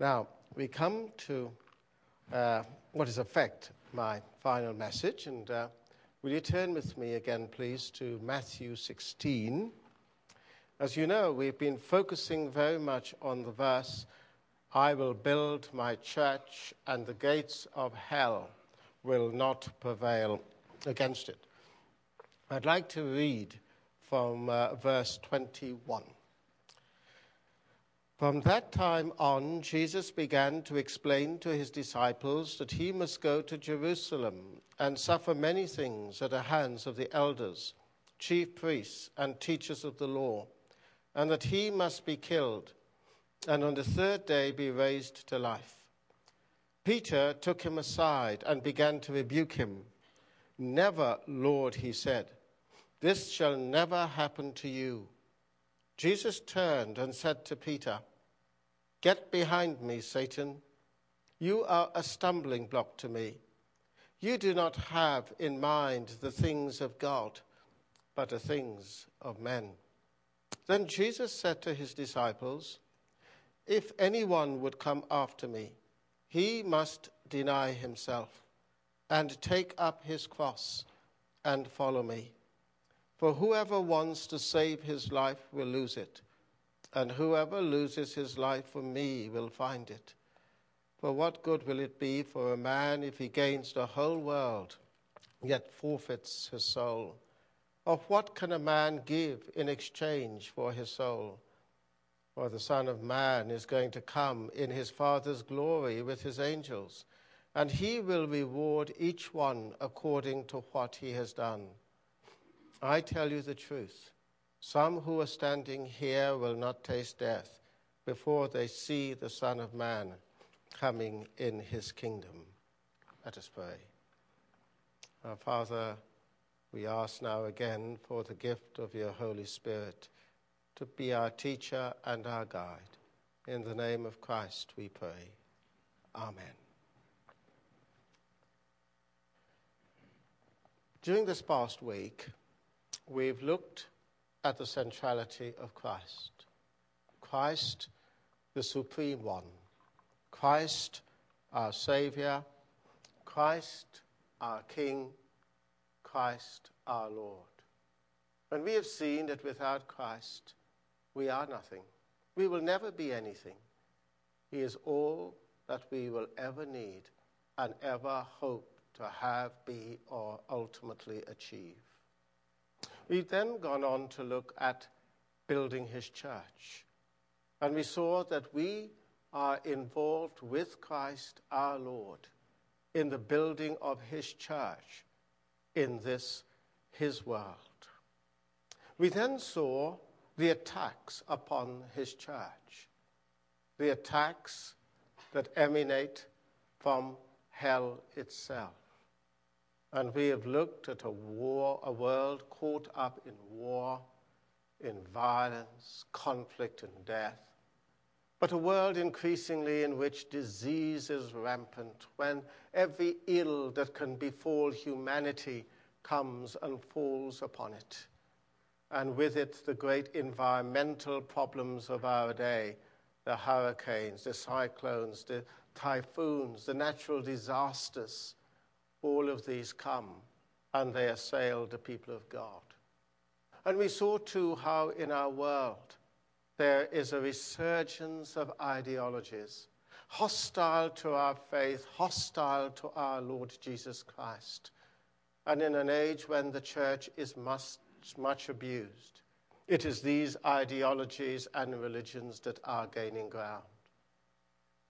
Now, we come to uh, what is, effect, my final message. And uh, will you turn with me again, please, to Matthew 16? As you know, we've been focusing very much on the verse, I will build my church, and the gates of hell will not prevail against it. I'd like to read from uh, verse 21. From that time on, Jesus began to explain to his disciples that he must go to Jerusalem and suffer many things at the hands of the elders, chief priests, and teachers of the law, and that he must be killed, and on the third day be raised to life. Peter took him aside and began to rebuke him. Never, Lord, he said, this shall never happen to you. Jesus turned and said to Peter, Get behind me, Satan. You are a stumbling block to me. You do not have in mind the things of God, but the things of men. Then Jesus said to his disciples, If anyone would come after me, he must deny himself and take up his cross and follow me. For whoever wants to save his life will lose it, and whoever loses his life for me will find it. For what good will it be for a man if he gains the whole world, yet forfeits his soul? Of what can a man give in exchange for his soul? For the Son of Man is going to come in his Father's glory with his angels, and he will reward each one according to what he has done. I tell you the truth. Some who are standing here will not taste death before they see the Son of Man coming in his kingdom. Let us pray. Our Father, we ask now again for the gift of your Holy Spirit to be our teacher and our guide. In the name of Christ we pray. Amen. During this past week, we've looked at the centrality of Christ. Christ, the Supreme One. Christ, our Savior. Christ, our King. Christ, our Lord. And we have seen that without Christ, we are nothing. We will never be anything. He is all that we will ever need and ever hope to have, be, or ultimately achieve. We've then gone on to look at building his church. And we saw that we are involved with Christ our Lord in the building of his church in this his world. We then saw the attacks upon his church, the attacks that emanate from hell itself. And we have looked at a war, a world caught up in war, in violence, conflict, and death. But a world increasingly in which disease is rampant, when every ill that can befall humanity comes and falls upon it. And with it, the great environmental problems of our day the hurricanes, the cyclones, the typhoons, the natural disasters all of these come and they assail the people of God. And we saw too how in our world there is a resurgence of ideologies hostile to our faith, hostile to our Lord Jesus Christ. And in an age when the church is much, much abused, it is these ideologies and religions that are gaining ground.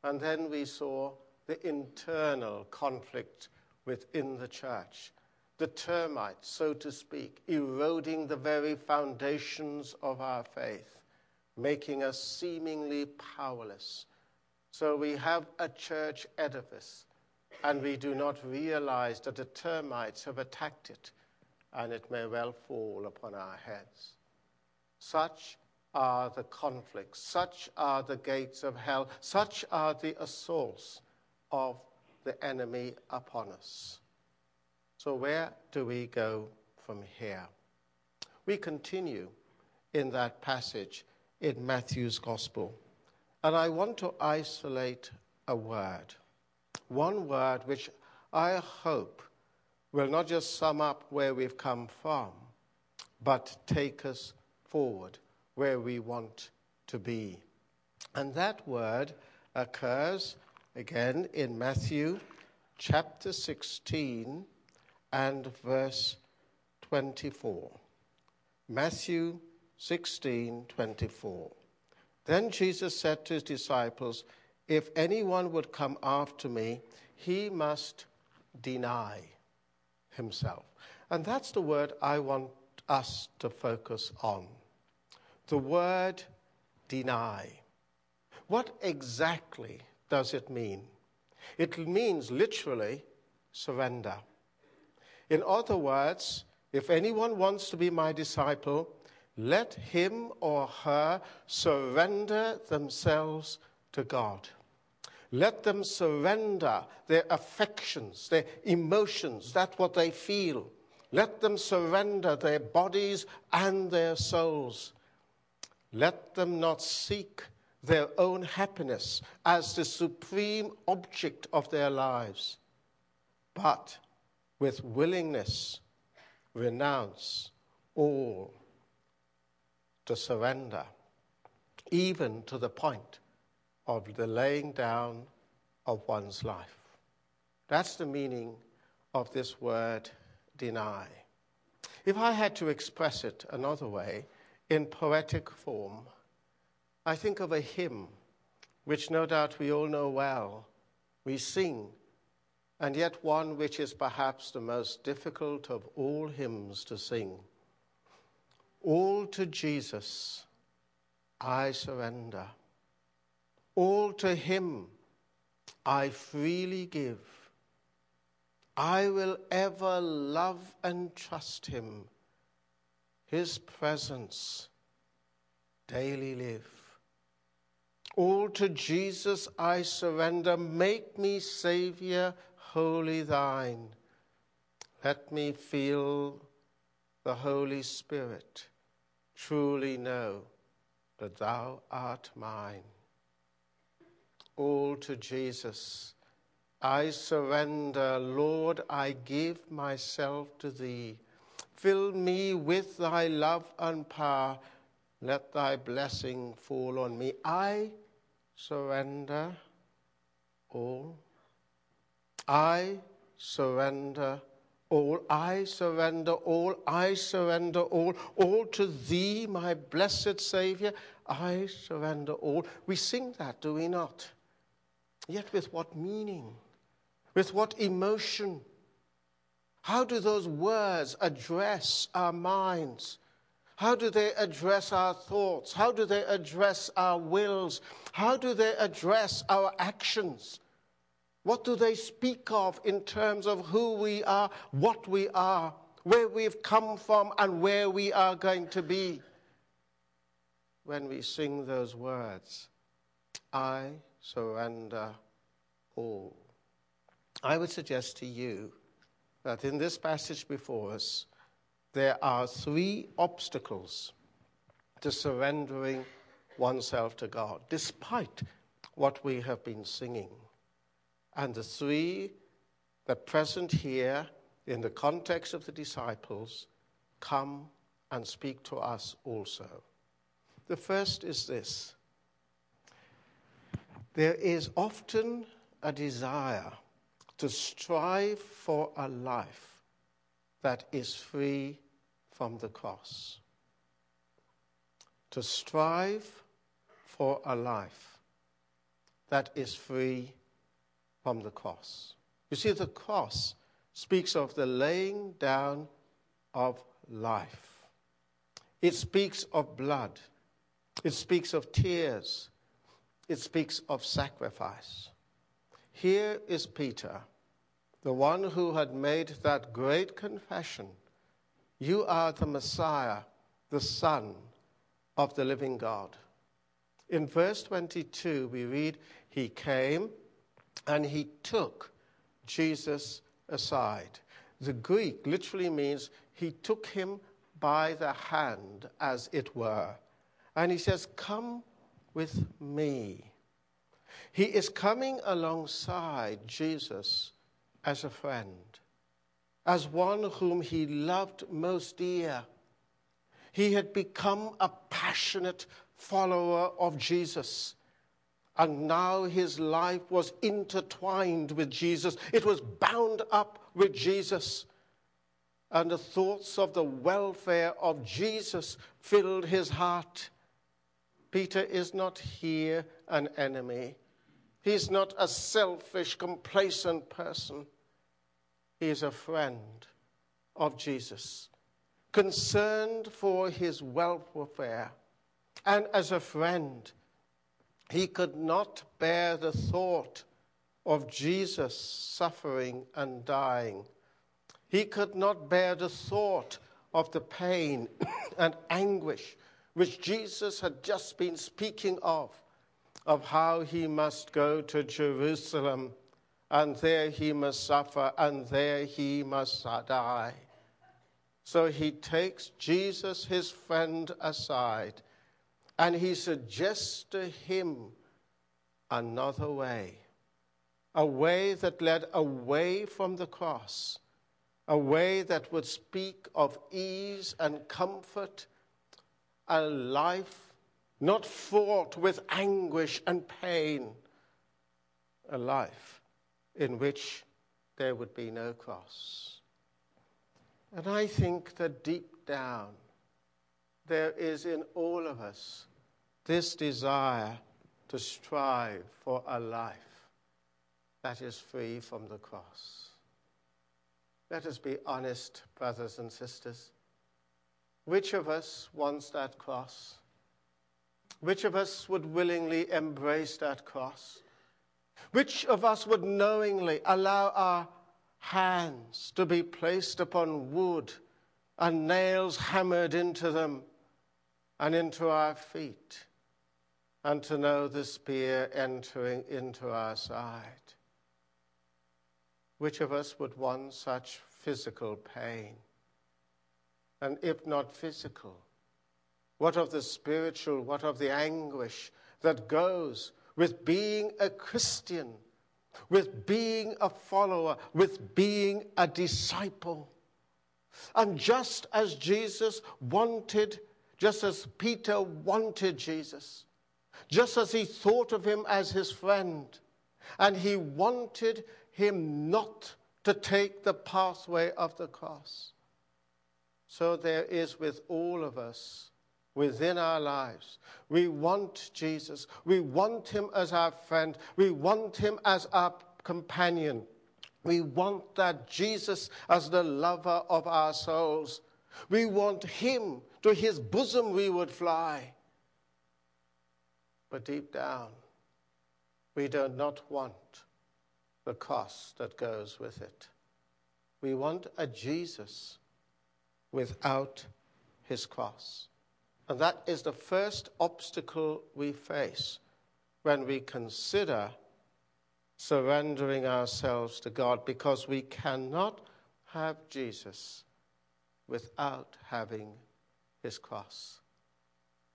And then we saw the internal conflict within the church. The termites, so to speak, eroding the very foundations of our faith, making us seemingly powerless. So we have a church edifice, and we do not realize that the termites have attacked it, and it may well fall upon our heads. Such are the conflicts, such are the gates of hell, such are the assaults of the enemy upon us. So, where do we go from here? We continue in that passage in Matthew's Gospel And I want to isolate a word. One word which I hope will not just sum up where we've come from, but take us forward where we want to be. And that word occurs again in Matthew chapter 16 and verse 24. Matthew 16, 24. Then Jesus said to his disciples, If anyone would come after me, he must deny himself. And that's the word I want us to focus on. The word deny. What exactly does it mean? It means literally surrender. In other words, if anyone wants to be my disciple, let him or her surrender themselves to God. Let them surrender their affections, their emotions, that's what they feel. Let them surrender their bodies and their souls. Let them not seek their own happiness as the supreme object of their lives, but with willingness renounce all to surrender, even to the point of the laying down of one's life. That's the meaning of this word deny. If I had to express it another way, in poetic form, I think of a hymn, which no doubt we all know well. We sing, and yet one which is perhaps the most difficult of all hymns to sing. All to Jesus I surrender. All to Him I freely give. I will ever love and trust Him, His presence daily live. All to Jesus I surrender. Make me Savior, wholly thine. Let me feel the Holy Spirit truly know that thou art mine. All to Jesus I surrender, Lord, I give myself to thee. Fill me with thy love and power. Let thy blessing fall on me. I surrender all. I surrender all. I surrender all. I surrender all. All to thee, my blessed Savior. I surrender all. We sing that, do we not? Yet with what meaning? With what emotion? How do those words address our minds? How do they address our thoughts? How do they address our wills? How do they address our actions? What do they speak of in terms of who we are, what we are, where we've come from, and where we are going to be? When we sing those words, I surrender all. I would suggest to you that in this passage before us, there are three obstacles to surrendering oneself to God, despite what we have been singing. And the three that present here in the context of the disciples come and speak to us also. The first is this there is often a desire to strive for a life that is free from the cross. To strive for a life that is free from the cross. You see, the cross speaks of the laying down of life, it speaks of blood, it speaks of tears, it speaks of sacrifice. Here is Peter, the one who had made that great confession You are the Messiah, the Son of the living God. In verse 22, we read, He came and he took Jesus aside. The Greek literally means he took him by the hand, as it were. And he says, Come with me. He is coming alongside Jesus as a friend, as one whom he loved most dear. He had become a passionate follower of Jesus. And now his life was intertwined with Jesus. It was bound up with Jesus. And the thoughts of the welfare of Jesus filled his heart. Peter is not here an enemy. He's not a selfish, complacent person. He is a friend of Jesus, concerned for his welfare. And as a friend, he could not bear the thought of Jesus suffering and dying. He could not bear the thought of the pain and anguish which Jesus had just been speaking of, of how he must go to Jerusalem and there he must suffer and there he must die. So he takes Jesus, his friend, aside and he suggests to him another way, a way that led away from the cross, a way that would speak of ease and comfort, a life not fraught with anguish and pain, a life in which there would be no cross. And I think that deep down, there is in all of us this desire to strive for a life that is free from the cross. Let us be honest, brothers and sisters. Which of us wants that cross? Which of us would willingly embrace that cross? Which of us would knowingly allow our hands to be placed upon wood and nails hammered into them and into our feet? and to know the spear entering into our side. Which of us would want such physical pain? And if not physical, what of the spiritual, what of the anguish that goes with being a Christian, with being a follower, with being a disciple? And just as Jesus wanted, just as Peter wanted Jesus, just as he thought of him as his friend, and he wanted him not to take the pathway of the cross. So there is with all of us within our lives. We want Jesus. We want him as our friend. We want him as our companion. We want that Jesus as the lover of our souls. We want him to his bosom we would fly. But deep down, we do not want the cost that goes with it. We want a Jesus without his cross. And that is the first obstacle we face when we consider surrendering ourselves to God because we cannot have Jesus without having his cross.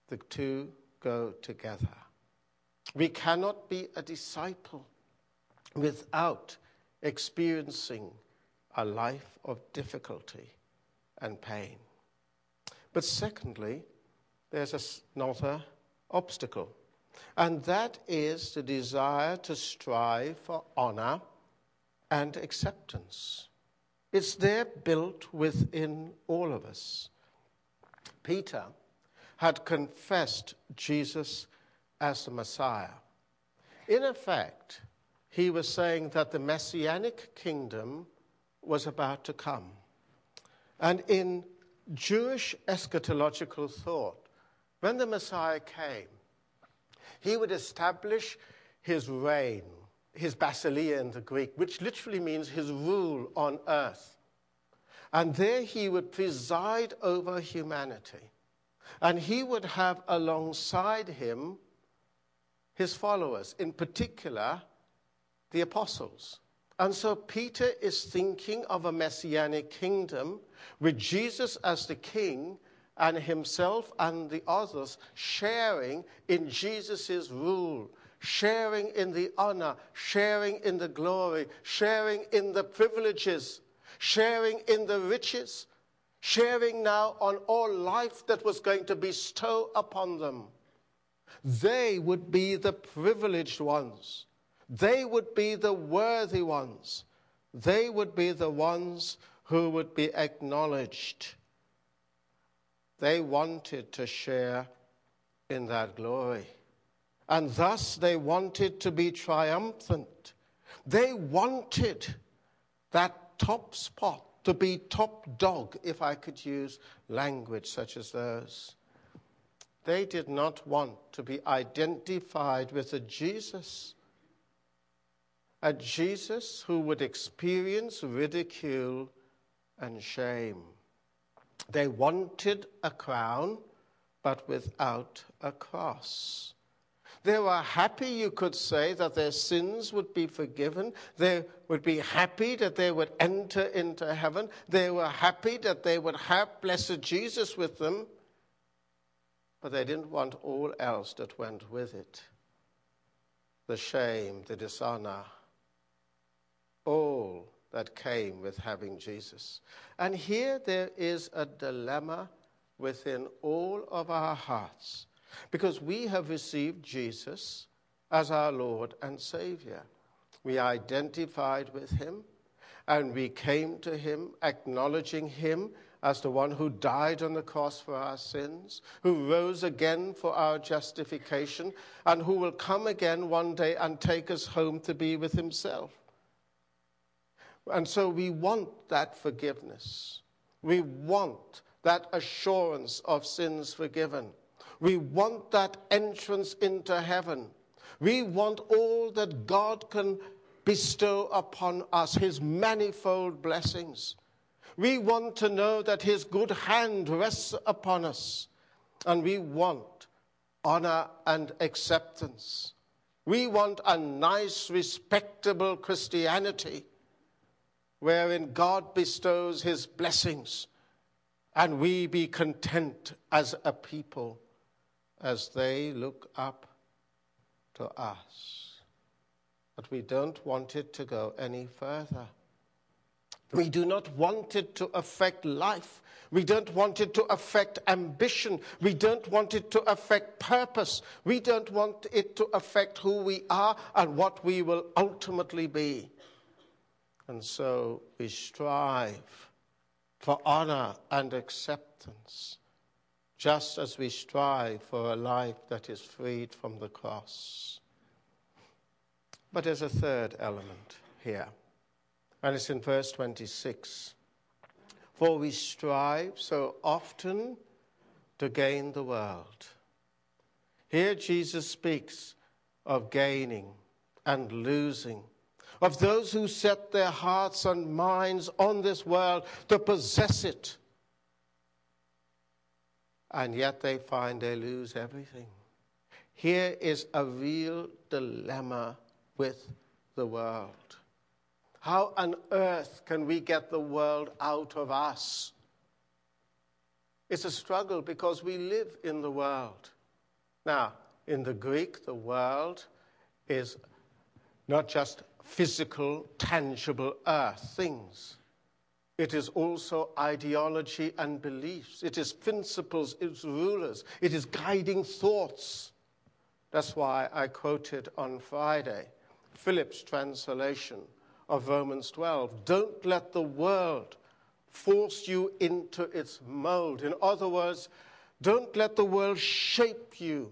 The two go together. We cannot be a disciple without experiencing a life of difficulty and pain. But secondly, there's another obstacle, and that is the desire to strive for honor and acceptance. It's there built within all of us. Peter had confessed Jesus as the Messiah. In effect, he was saying that the messianic kingdom was about to come. And in Jewish eschatological thought, when the Messiah came, he would establish his reign, his basileia in the Greek, which literally means his rule on earth. And there he would preside over humanity. And he would have alongside him his followers, in particular, the apostles. And so Peter is thinking of a messianic kingdom with Jesus as the king and himself and the others sharing in Jesus' rule, sharing in the honor, sharing in the glory, sharing in the privileges, sharing in the riches, sharing now on all life that was going to bestow upon them. They would be the privileged ones. They would be the worthy ones. They would be the ones who would be acknowledged. They wanted to share in that glory. And thus they wanted to be triumphant. They wanted that top spot to be top dog, if I could use language such as those. They did not want to be identified with a Jesus, a Jesus who would experience ridicule and shame. They wanted a crown, but without a cross. They were happy, you could say, that their sins would be forgiven. They would be happy that they would enter into heaven. They were happy that they would have blessed Jesus with them. But they didn't want all else that went with it the shame, the dishonor, all that came with having Jesus. And here there is a dilemma within all of our hearts because we have received Jesus as our Lord and Savior. We identified with Him and we came to Him acknowledging Him as the one who died on the cross for our sins, who rose again for our justification, and who will come again one day and take us home to be with Himself. And so we want that forgiveness. We want that assurance of sins forgiven. We want that entrance into heaven. We want all that God can bestow upon us, His manifold blessings. We want to know that His good hand rests upon us. And we want honor and acceptance. We want a nice, respectable Christianity wherein God bestows his blessings and we be content as a people as they look up to us. But we don't want it to go any further. We do not want it to affect life. We don't want it to affect ambition. We don't want it to affect purpose. We don't want it to affect who we are and what we will ultimately be. And so we strive for honor and acceptance, just as we strive for a life that is freed from the cross. But there's a third element here, and it's in verse 26. For we strive so often to gain the world. Here Jesus speaks of gaining and losing of those who set their hearts and minds on this world to possess it. And yet they find they lose everything. Here is a real dilemma with the world. How on earth can we get the world out of us? It's a struggle because we live in the world. Now, in the Greek, the world is not just physical, tangible earth things. It is also ideology and beliefs. It is principles, it's rulers, it is guiding thoughts. That's why I quoted on Friday Phillips' translation of Romans 12. Don't let the world force you into its mold. In other words, don't let the world shape you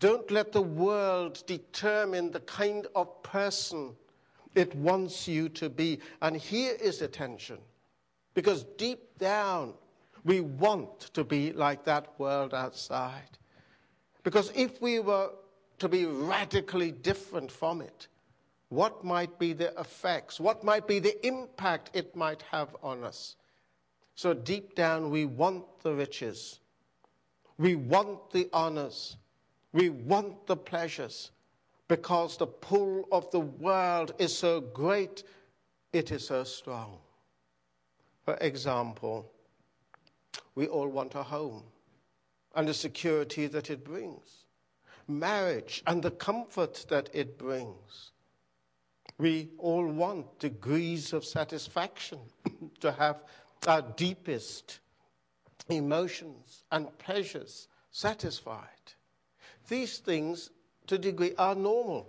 don't let the world determine the kind of person it wants you to be. And here is the tension. Because deep down, we want to be like that world outside. Because if we were to be radically different from it, what might be the effects? What might be the impact it might have on us? So deep down, we want the riches, we want the honors, we want the pleasures because the pull of the world is so great, it is so strong. For example, we all want a home and the security that it brings. marriage and the comfort that it brings. We all want degrees of satisfaction, to have our deepest emotions and pleasures satisfied. These things, to a degree, are normal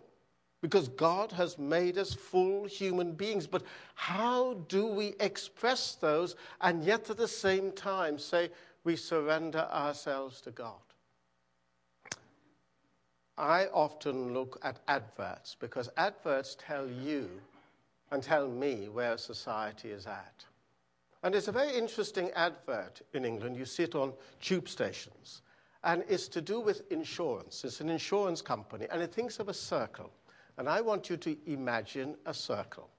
because God has made us full human beings. But how do we express those and yet at the same time say we surrender ourselves to God? I often look at adverts because adverts tell you and tell me where society is at. And it's a very interesting advert in England. You see it on tube stations. And it's to do with insurance. It's an insurance company, and it thinks of a circle. And I want you to imagine a circle.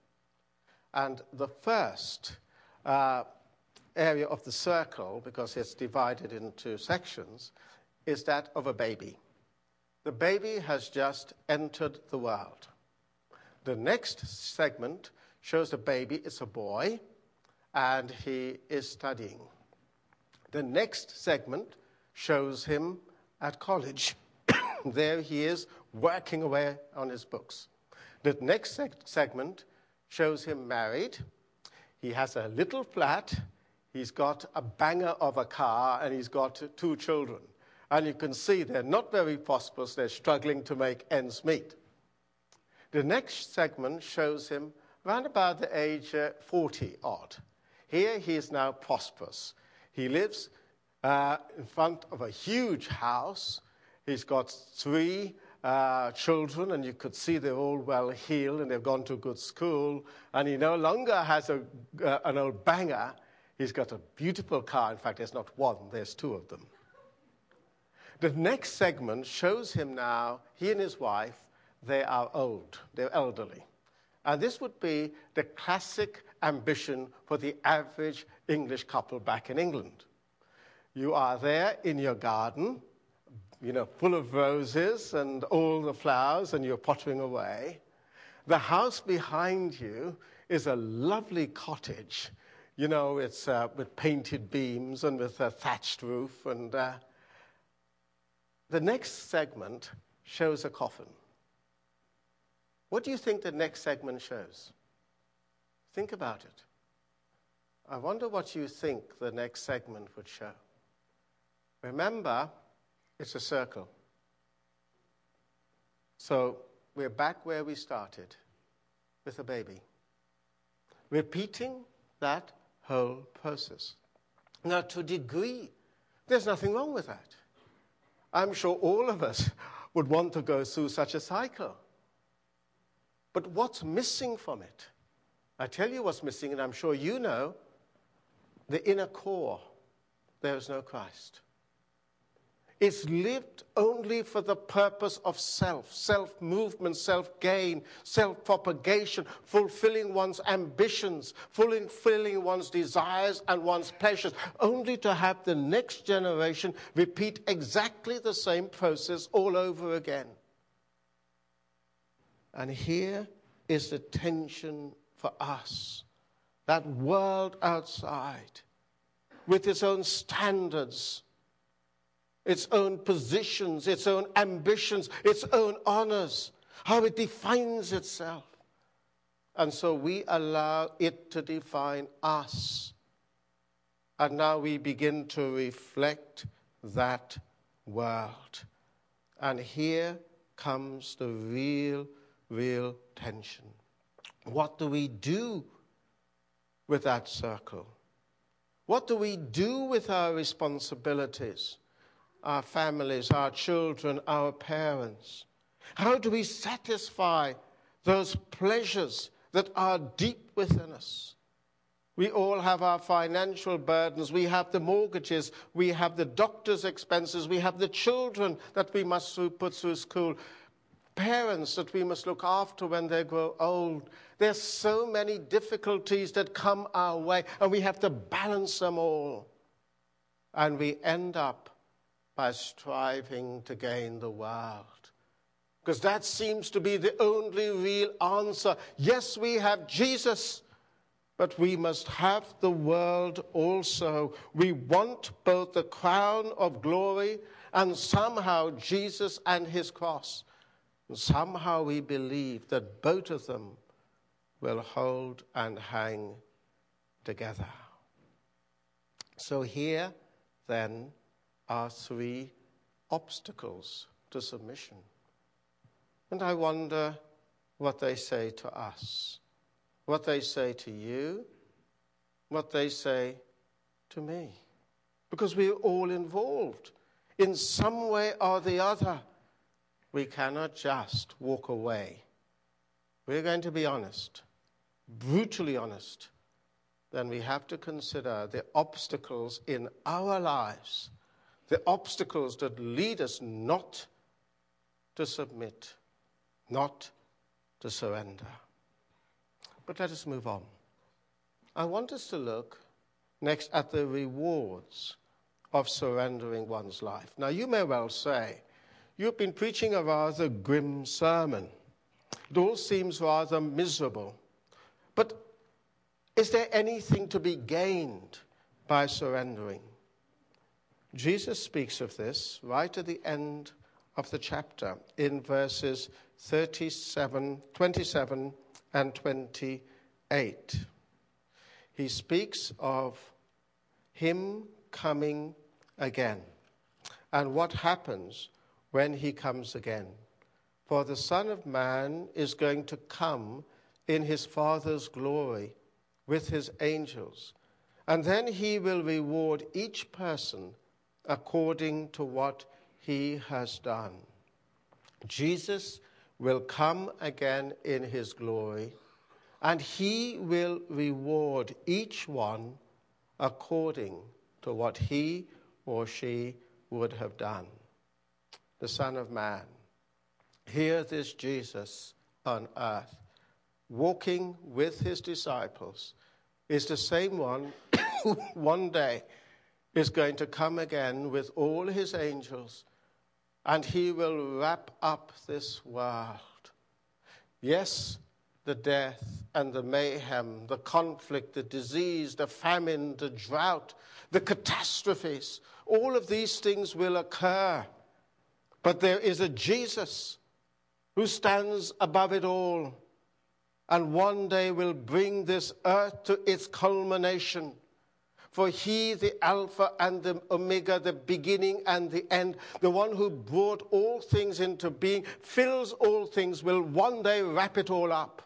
And the first uh, area of the circle, because it's divided into sections, is that of a baby. The baby has just entered the world. The next segment shows the baby, it's a boy, and he is studying. The next segment shows him at college. there he is working away on his books. The next seg- segment shows him married. He has a little flat. He's got a banger of a car, and he's got two children. And you can see they're not very prosperous. They're struggling to make ends meet. The next segment shows him around about the age uh, 40 odd. Here he is now prosperous. He lives uh, in front of a huge house. He's got three uh, children, and you could see they're all well heeled and they've gone to good school. And he no longer has a, uh, an old banger. He's got a beautiful car. In fact, there's not one, there's two of them. The next segment shows him now, he and his wife, they are old, they're elderly. And this would be the classic ambition for the average English couple back in England. You are there in your garden, you know, full of roses and all the flowers, and you're pottering away. The house behind you is a lovely cottage. You know, it's uh, with painted beams and with a thatched roof. And uh, the next segment shows a coffin. What do you think the next segment shows? Think about it. I wonder what you think the next segment would show. Remember, it's a circle. So we're back where we started with a baby, repeating that whole process. Now, to a degree, there's nothing wrong with that. I'm sure all of us would want to go through such a cycle. But what's missing from it? I tell you what's missing, and I'm sure you know the inner core. There is no Christ is lived only for the purpose of self, self movement, self gain, self propagation, fulfilling one's ambitions, fulfilling one's desires and one's pleasures, only to have the next generation repeat exactly the same process all over again. And here is the tension for us that world outside with its own standards its own positions, its own ambitions, its own honors, how it defines itself. And so we allow it to define us. And now we begin to reflect that world. And here comes the real, real tension. What do we do with that circle? What do we do with our responsibilities? Our families, our children, our parents? How do we satisfy those pleasures that are deep within us? We all have our financial burdens. We have the mortgages. We have the doctor's expenses. We have the children that we must put through school. Parents that we must look after when they grow old. There's so many difficulties that come our way, and we have to balance them all. And we end up by striving to gain the world. Because that seems to be the only real answer. Yes, we have Jesus, but we must have the world also. We want both the crown of glory and somehow Jesus and his cross. And somehow we believe that both of them will hold and hang together. So here, then, are three obstacles to submission. And I wonder what they say to us, what they say to you, what they say to me. Because we're all involved in some way or the other. We cannot just walk away. We're going to be honest, brutally honest. Then we have to consider the obstacles in our lives, the obstacles that lead us not to submit, not to surrender. But let us move on. I want us to look next at the rewards of surrendering one's life. Now, you may well say, You've been preaching a rather grim sermon. It all seems rather miserable. But is there anything to be gained by surrendering? Jesus speaks of this right at the end of the chapter in verses 37, 27 and 28. He speaks of him coming again and what happens when he comes again. For the Son of Man is going to come in his Father's glory with his angels, and then he will reward each person according to what he has done. Jesus will come again in his glory, and he will reward each one according to what he or she would have done the Son of Man. Here, this Jesus on earth, walking with his disciples, is the same one who one day is going to come again with all his angels and he will wrap up this world. Yes, the death and the mayhem, the conflict, the disease, the famine, the drought, the catastrophes, all of these things will occur. But there is a Jesus who stands above it all and one day will bring this earth to its culmination. For he, the Alpha and the Omega, the beginning and the end, the one who brought all things into being, fills all things, will one day wrap it all up.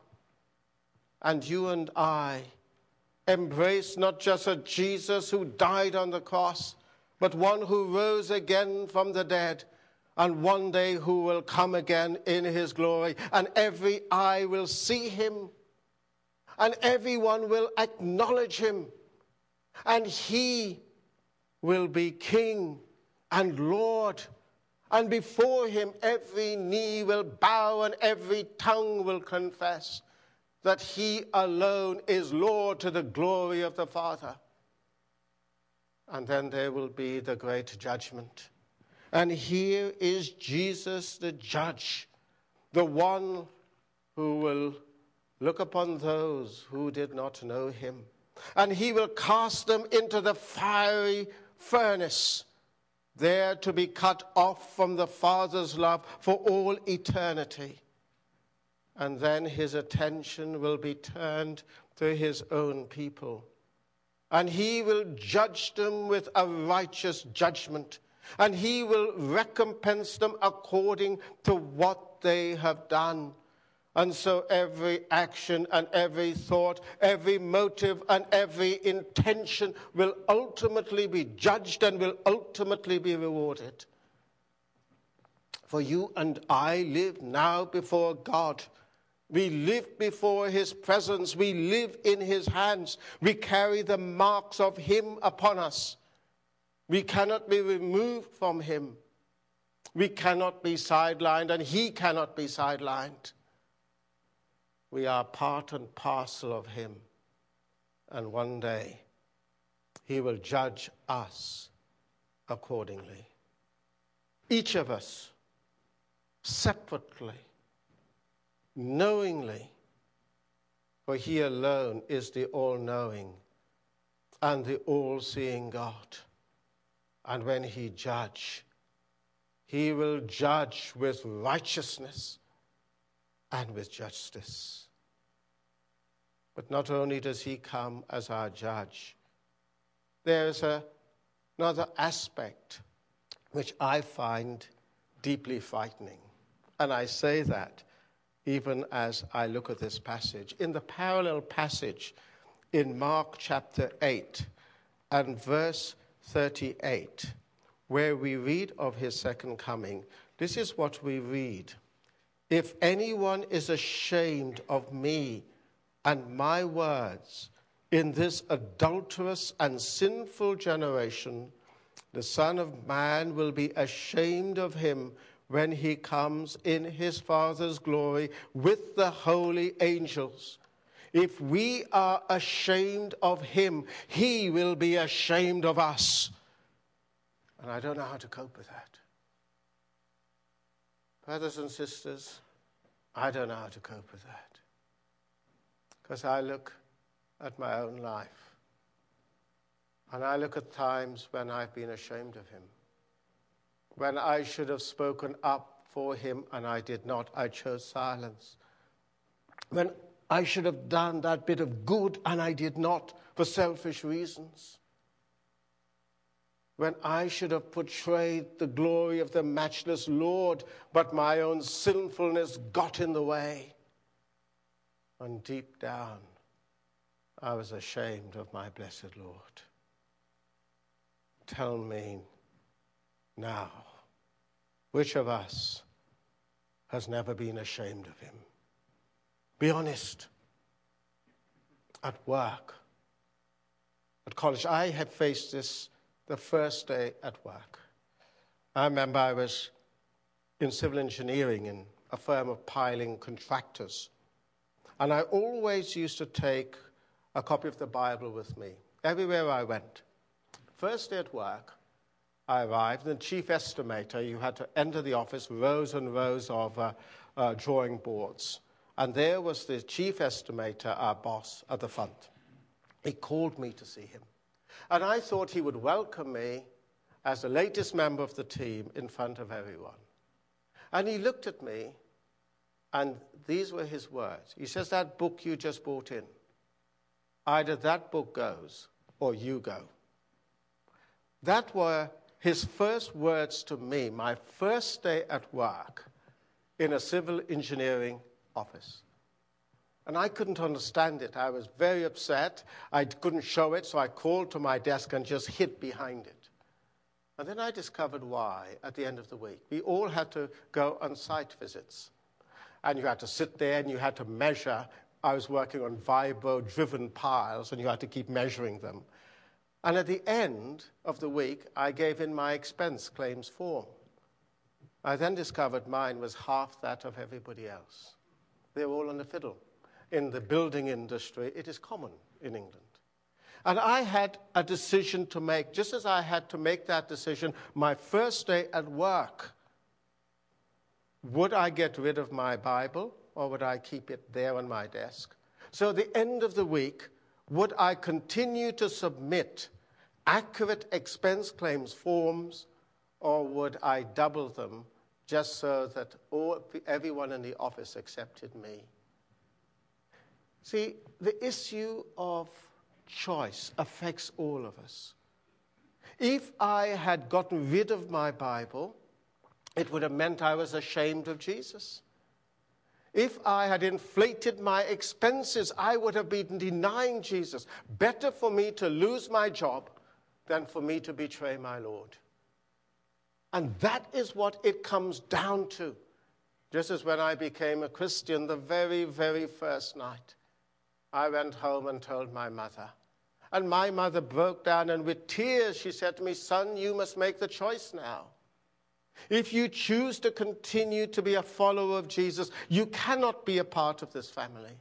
And you and I embrace not just a Jesus who died on the cross, but one who rose again from the dead and one day who will come again in his glory, and every eye will see him, and everyone will acknowledge him, and he will be king and Lord. And before him, every knee will bow and every tongue will confess that he alone is Lord to the glory of the Father. And then there will be the great judgment and here is Jesus, the judge, the one who will look upon those who did not know him. And he will cast them into the fiery furnace, there to be cut off from the Father's love for all eternity. And then his attention will be turned to his own people. And he will judge them with a righteous judgment and he will recompense them according to what they have done. And so every action and every thought, every motive and every intention will ultimately be judged and will ultimately be rewarded. For you and I live now before God. We live before His presence. We live in His hands. We carry the marks of Him upon us. We cannot be removed from him. We cannot be sidelined, and he cannot be sidelined. We are part and parcel of him. And one day, he will judge us accordingly. Each of us, separately, knowingly, for he alone is the all knowing and the all seeing God. And when he judge, He will judge with righteousness and with justice. But not only does he come as our judge, there's a, another aspect which I find deeply frightening. And I say that even as I look at this passage. In the parallel passage in Mark chapter 8 and verse 38, where we read of his second coming, this is what we read. If anyone is ashamed of me and my words in this adulterous and sinful generation, the Son of Man will be ashamed of him when he comes in his Father's glory with the holy angels. If we are ashamed of him, he will be ashamed of us. And I don't know how to cope with that. Brothers and sisters, I don't know how to cope with that. Because I look at my own life and I look at times when I've been ashamed of him when I should have spoken up for him and I did not. I chose silence. When I should have done that bit of good and I did not for selfish reasons. When I should have portrayed the glory of the matchless Lord, but my own sinfulness got in the way. And deep down, I was ashamed of my blessed Lord. Tell me now, which of us has never been ashamed of him? Be honest. At work, at college, I had faced this the first day at work. I remember I was in civil engineering in a firm of piling contractors. And I always used to take a copy of the Bible with me everywhere I went. First day at work, I arrived, and the chief estimator, you had to enter the office, rows and rows of uh, uh, drawing boards. And there was the chief estimator, our boss, at the front. He called me to see him. And I thought he would welcome me as the latest member of the team in front of everyone. And he looked at me, and these were his words. He says, That book you just brought in, either that book goes or you go. That were his first words to me, my first day at work in a civil engineering office. And I couldn't understand it. I was very upset. I couldn't show it, so I called to my desk and just hid behind it. And then I discovered why at the end of the week. We all had to go on site visits. And you had to sit there and you had to measure. I was working on vibro driven piles, and you had to keep measuring them. And at the end of the week, I gave in my expense claims form. I then discovered mine was half that of everybody else. They were all on the fiddle. In the building industry, it is common in England. And I had a decision to make, just as I had to make that decision my first day at work. Would I get rid of my Bible or would I keep it there on my desk? So, at the end of the week, would I continue to submit accurate expense claims forms, or would I double them just so that all, everyone in the office accepted me? See, the issue of choice affects all of us. If I had gotten rid of my Bible, it would have meant I was ashamed of Jesus. If I had inflated my expenses, I would have been denying Jesus. Better for me to lose my job than for me to betray my Lord. And that is what it comes down to. Just as when I became a Christian the very, very first night, I went home and told my mother. And my mother broke down, and with tears, she said to me, Son, you must make the choice now. If you choose to continue to be a follower of Jesus, you cannot be a part of this family.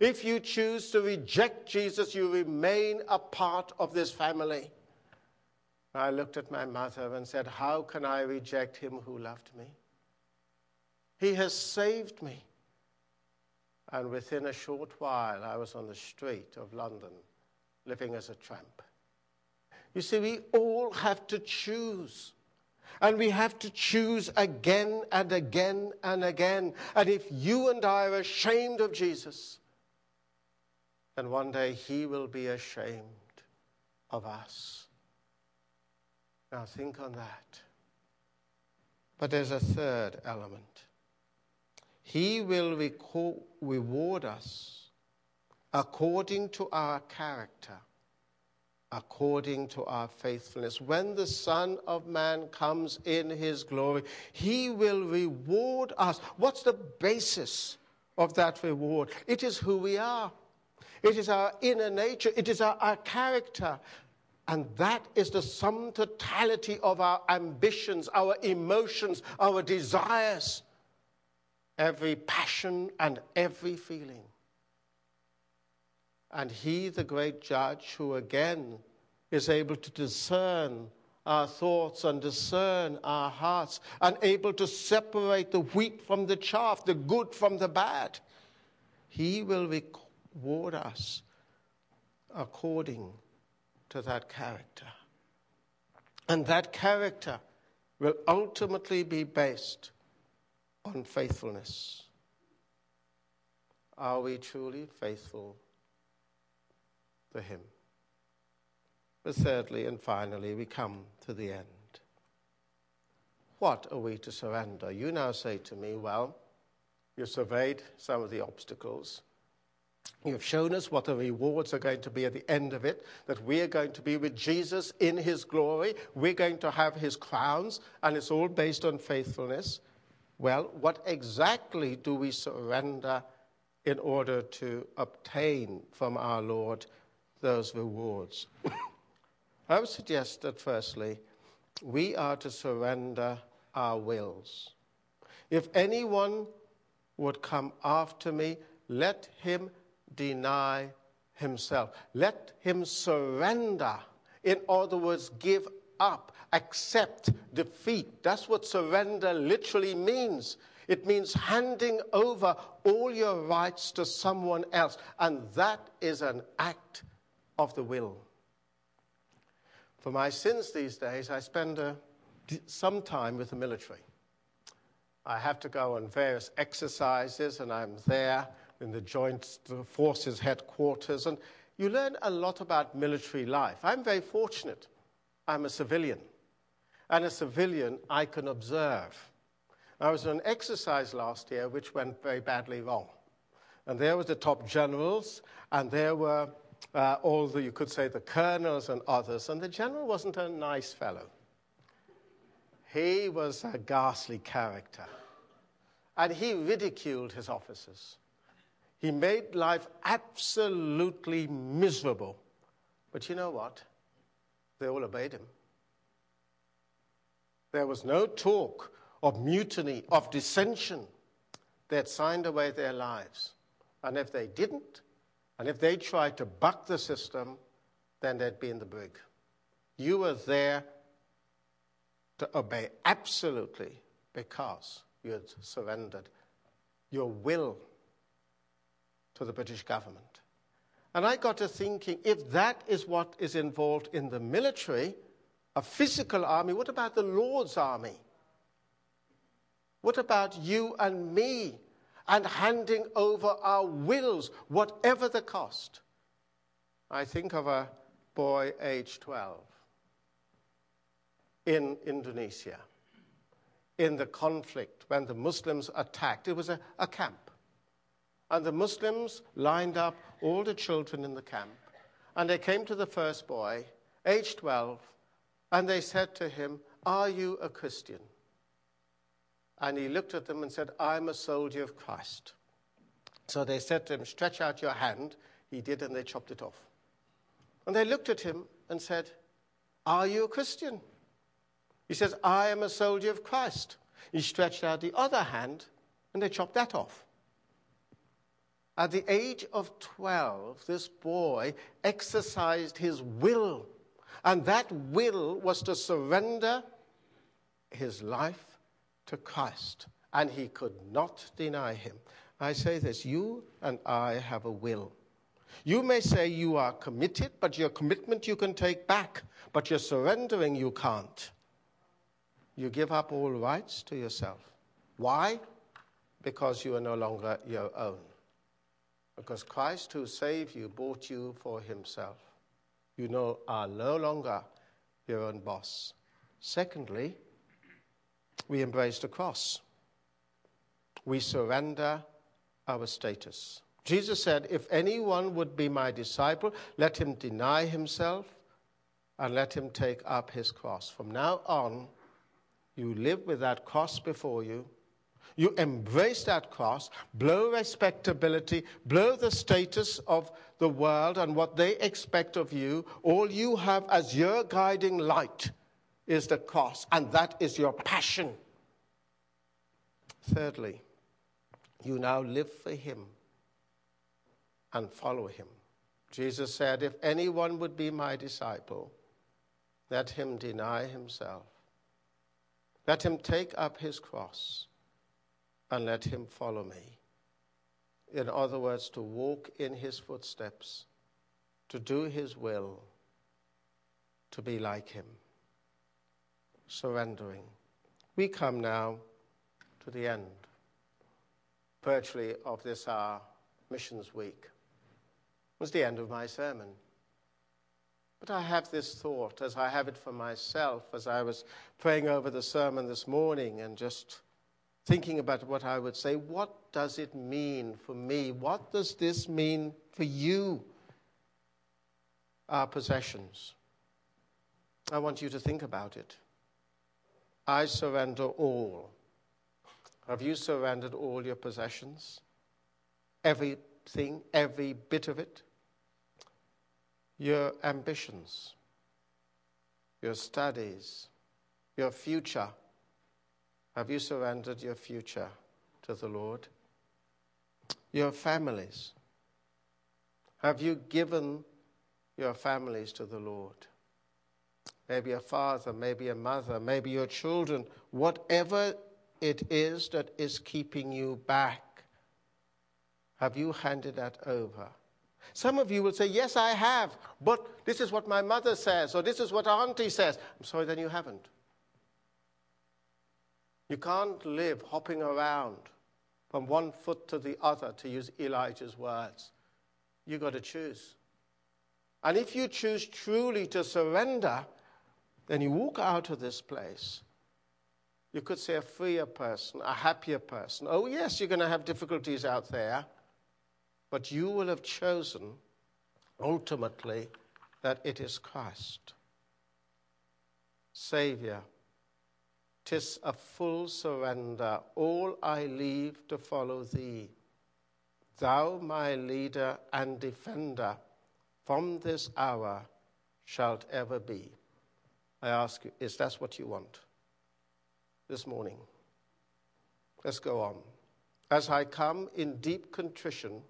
If you choose to reject Jesus, you remain a part of this family. I looked at my mother and said, How can I reject him who loved me? He has saved me. And within a short while, I was on the street of London living as a tramp. You see, we all have to choose. And we have to choose again and again and again. And if you and I are ashamed of Jesus, then one day he will be ashamed of us. Now think on that. But there's a third element. He will reward us according to our character according to our faithfulness. When the Son of Man comes in his glory, he will reward us. What's the basis of that reward? It is who we are, it is our inner nature, it is our, our character. And that is the sum totality of our ambitions, our emotions, our desires, every passion and every feeling. And he, the great judge, who again is able to discern our thoughts and discern our hearts, and able to separate the wheat from the chaff, the good from the bad, he will reward us according to that character. And that character will ultimately be based on faithfulness. Are we truly faithful for him. But thirdly and finally, we come to the end. What are we to surrender? You now say to me, well, you've surveyed some of the obstacles. You've shown us what the rewards are going to be at the end of it, that we are going to be with Jesus in his glory. We're going to have his crowns, and it's all based on faithfulness. Well, what exactly do we surrender in order to obtain from our Lord those rewards. I would suggest that, firstly, we are to surrender our wills. If anyone would come after me, let him deny himself. Let him surrender. In other words, give up, accept defeat. That's what surrender literally means. It means handing over all your rights to someone else. And that is an act of the will. For my sins these days, I spend uh, some time with the military. I have to go on various exercises, and I'm there in the Joint Forces headquarters, and you learn a lot about military life. I'm very fortunate. I'm a civilian. And a civilian, I can observe. I was on an exercise last year which went very badly wrong. And there were the top generals, and there were uh, all the, you could say, the colonels and others, and the general wasn't a nice fellow. He was a ghastly character. And he ridiculed his officers. He made life absolutely miserable. But you know what? They all obeyed him. There was no talk of mutiny, of dissension. They had signed away their lives. And if they didn't, and if they tried to buck the system, then they'd be in the brig. You were there to obey absolutely because you had surrendered your will to the British government. And I got to thinking if that is what is involved in the military, a physical army, what about the Lord's army? What about you and me and handing over our wills, whatever the cost. I think of a boy aged 12 in Indonesia in the conflict when the Muslims attacked. It was a, a camp. And the Muslims lined up all the children in the camp. And they came to the first boy, aged 12, and they said to him, Are you a Christian? And he looked at them and said, I'm a soldier of Christ. So they said to him, Stretch out your hand. He did, and they chopped it off. And they looked at him and said, Are you a Christian? He says, I am a soldier of Christ. He stretched out the other hand, and they chopped that off. At the age of 12, this boy exercised his will, and that will was to surrender his life to Christ, and he could not deny him. I say this you and I have a will. You may say you are committed, but your commitment you can take back, but your surrendering you can't. You give up all rights to yourself. Why? Because you are no longer your own. Because Christ, who saved you, bought you for himself. You know, are no longer your own boss. Secondly, we embrace the cross. We surrender our status. Jesus said, If anyone would be my disciple, let him deny himself and let him take up his cross. From now on, you live with that cross before you. You embrace that cross, blow respectability, blow the status of the world and what they expect of you. All you have as your guiding light is the cross, and that is your passion. Thirdly, you now live for Him and follow Him. Jesus said, If anyone would be my disciple, let him deny himself. Let him take up his cross and let him follow me. In other words, to walk in his footsteps, to do his will, to be like him. Surrendering. We come now to the end, virtually, of this our missions week. It was the end of my sermon. But I have this thought, as I have it for myself, as I was praying over the sermon this morning and just thinking about what I would say. What does it mean for me? What does this mean for you? Our possessions. I want you to think about it. I surrender all. Have you surrendered all your possessions? Everything, every bit of it? your ambitions, your studies, your future. Have you surrendered your future to the Lord? Your families. Have you given your families to the Lord? Maybe a father, maybe a mother, maybe your children, whatever it is that is keeping you back. Have you handed that over? Some of you will say, Yes, I have, but this is what my mother says, or this is what auntie says. I'm sorry, then you haven't. You can't live hopping around from one foot to the other, to use Elijah's words. You've got to choose. And if you choose truly to surrender, then you walk out of this place. You could say a freer person, a happier person. Oh, yes, you're going to have difficulties out there. But you will have chosen ultimately that it is Christ. Savior, tis a full surrender, all I leave to follow thee. Thou, my leader and defender, from this hour shalt ever be. I ask you, is that what you want this morning? Let's go on. As I come in deep contrition,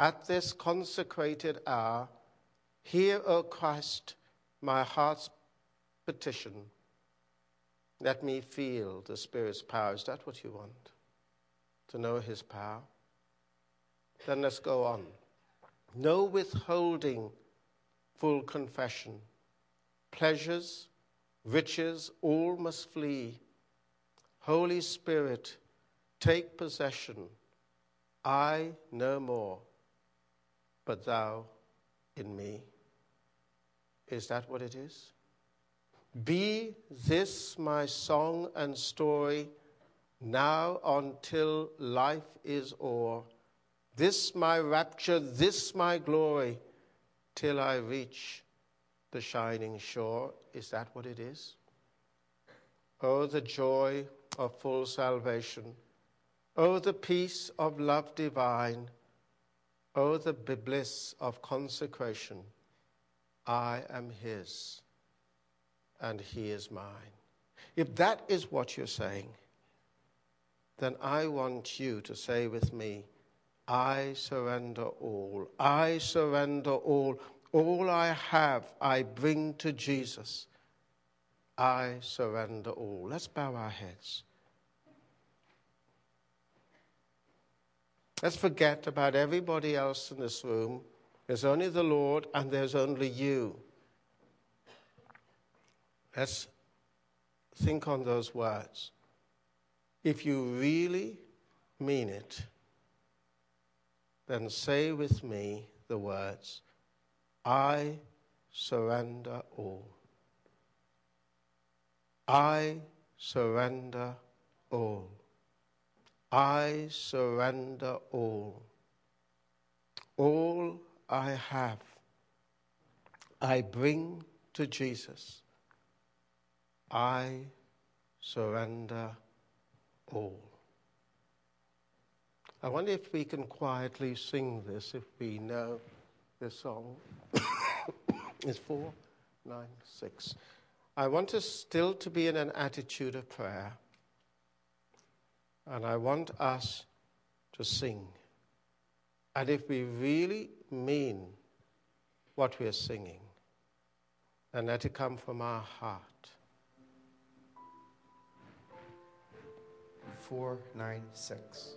at this consecrated hour, hear, O Christ, my heart's petition. Let me feel the Spirit's power. Is that what you want? To know His power? Then let's go on. No withholding, full confession. Pleasures, riches, all must flee. Holy Spirit, take possession. I no more but thou in me. Is that what it is? Be this my song and story now until life is o'er. This my rapture, this my glory, till I reach the shining shore. Is that what it is? Oh, the joy of full salvation. Oh, the peace of love divine. Oh, the bliss of consecration. I am His and He is mine. If that is what you're saying, then I want you to say with me, I surrender all. I surrender all. All I have, I bring to Jesus. I surrender all. Let's bow our heads. Let's forget about everybody else in this room. There's only the Lord and there's only you. Let's think on those words. If you really mean it, then say with me the words, I surrender all. I surrender all. I surrender all. All I have, I bring to Jesus. I surrender all. I wonder if we can quietly sing this if we know this song. It's 496. I want us still to be in an attitude of prayer. And I want us to sing. And if we really mean what we are singing, then let it come from our heart. 496.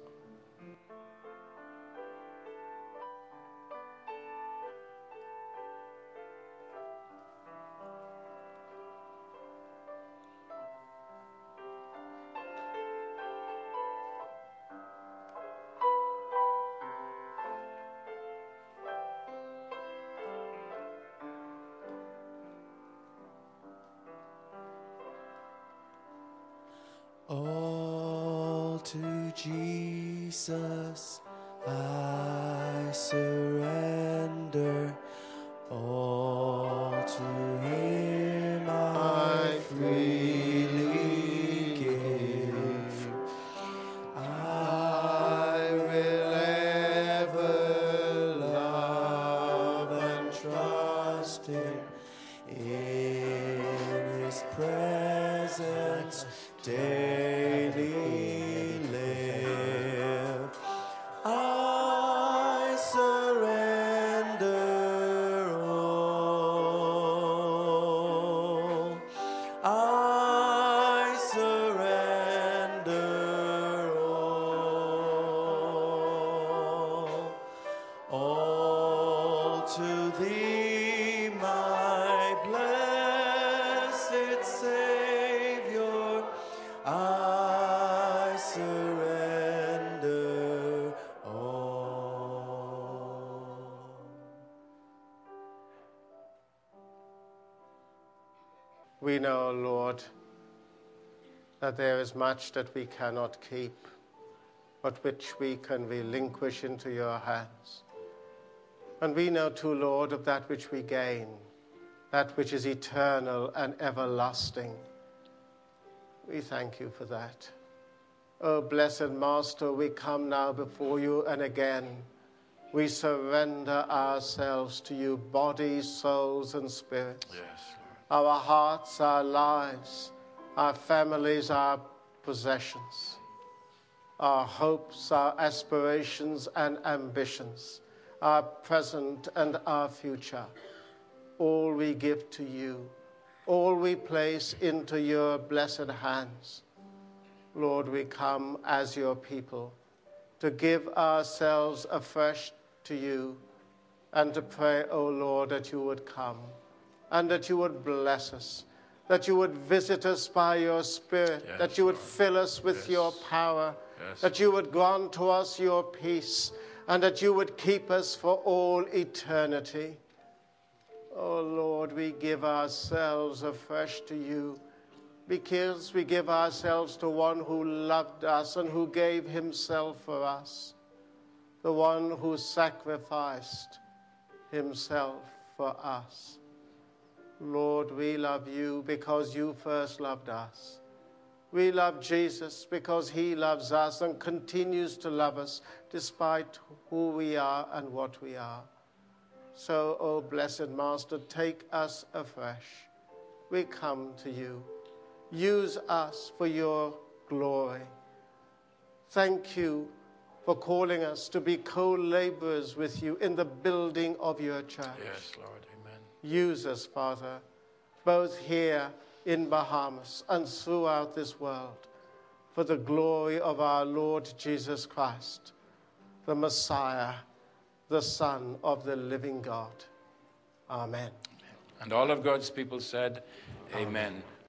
Daily that there is much that we cannot keep, but which we can relinquish into your hands. And we know, too, Lord, of that which we gain, that which is eternal and everlasting. We thank you for that. Oh, blessed Master, we come now before you, and again we surrender ourselves to you, bodies, souls, and spirits Yes, Lord. our hearts, our lives, our families, our possessions, our hopes, our aspirations and ambitions, our present and our future. All we give to you, all we place into your blessed hands. Lord, we come as your people to give ourselves afresh to you and to pray, O Lord, that you would come and that you would bless us, that you would visit us by your Spirit, Yes, that you would Lord. fill us with Yes. your power, Yes. that you would grant to us your peace, and that you would keep us for all eternity. Oh Lord, we give ourselves afresh to you because we give ourselves to one who loved us and who gave himself for us, the one who sacrificed himself for us. Lord, we love you because you first loved us. We love Jesus because he loves us and continues to love us despite who we are and what we are. So, O oh blessed Master, take us afresh. We come to you. Use us for your glory. Thank you for calling us to be co laborers with you in the building of your church. Yes, Lord. Amen. Use us, Father, both here in Bahamas and throughout this world, for the glory of our Lord Jesus Christ, the Messiah, the Son of the living God. Amen. And all of God's people said, Amen.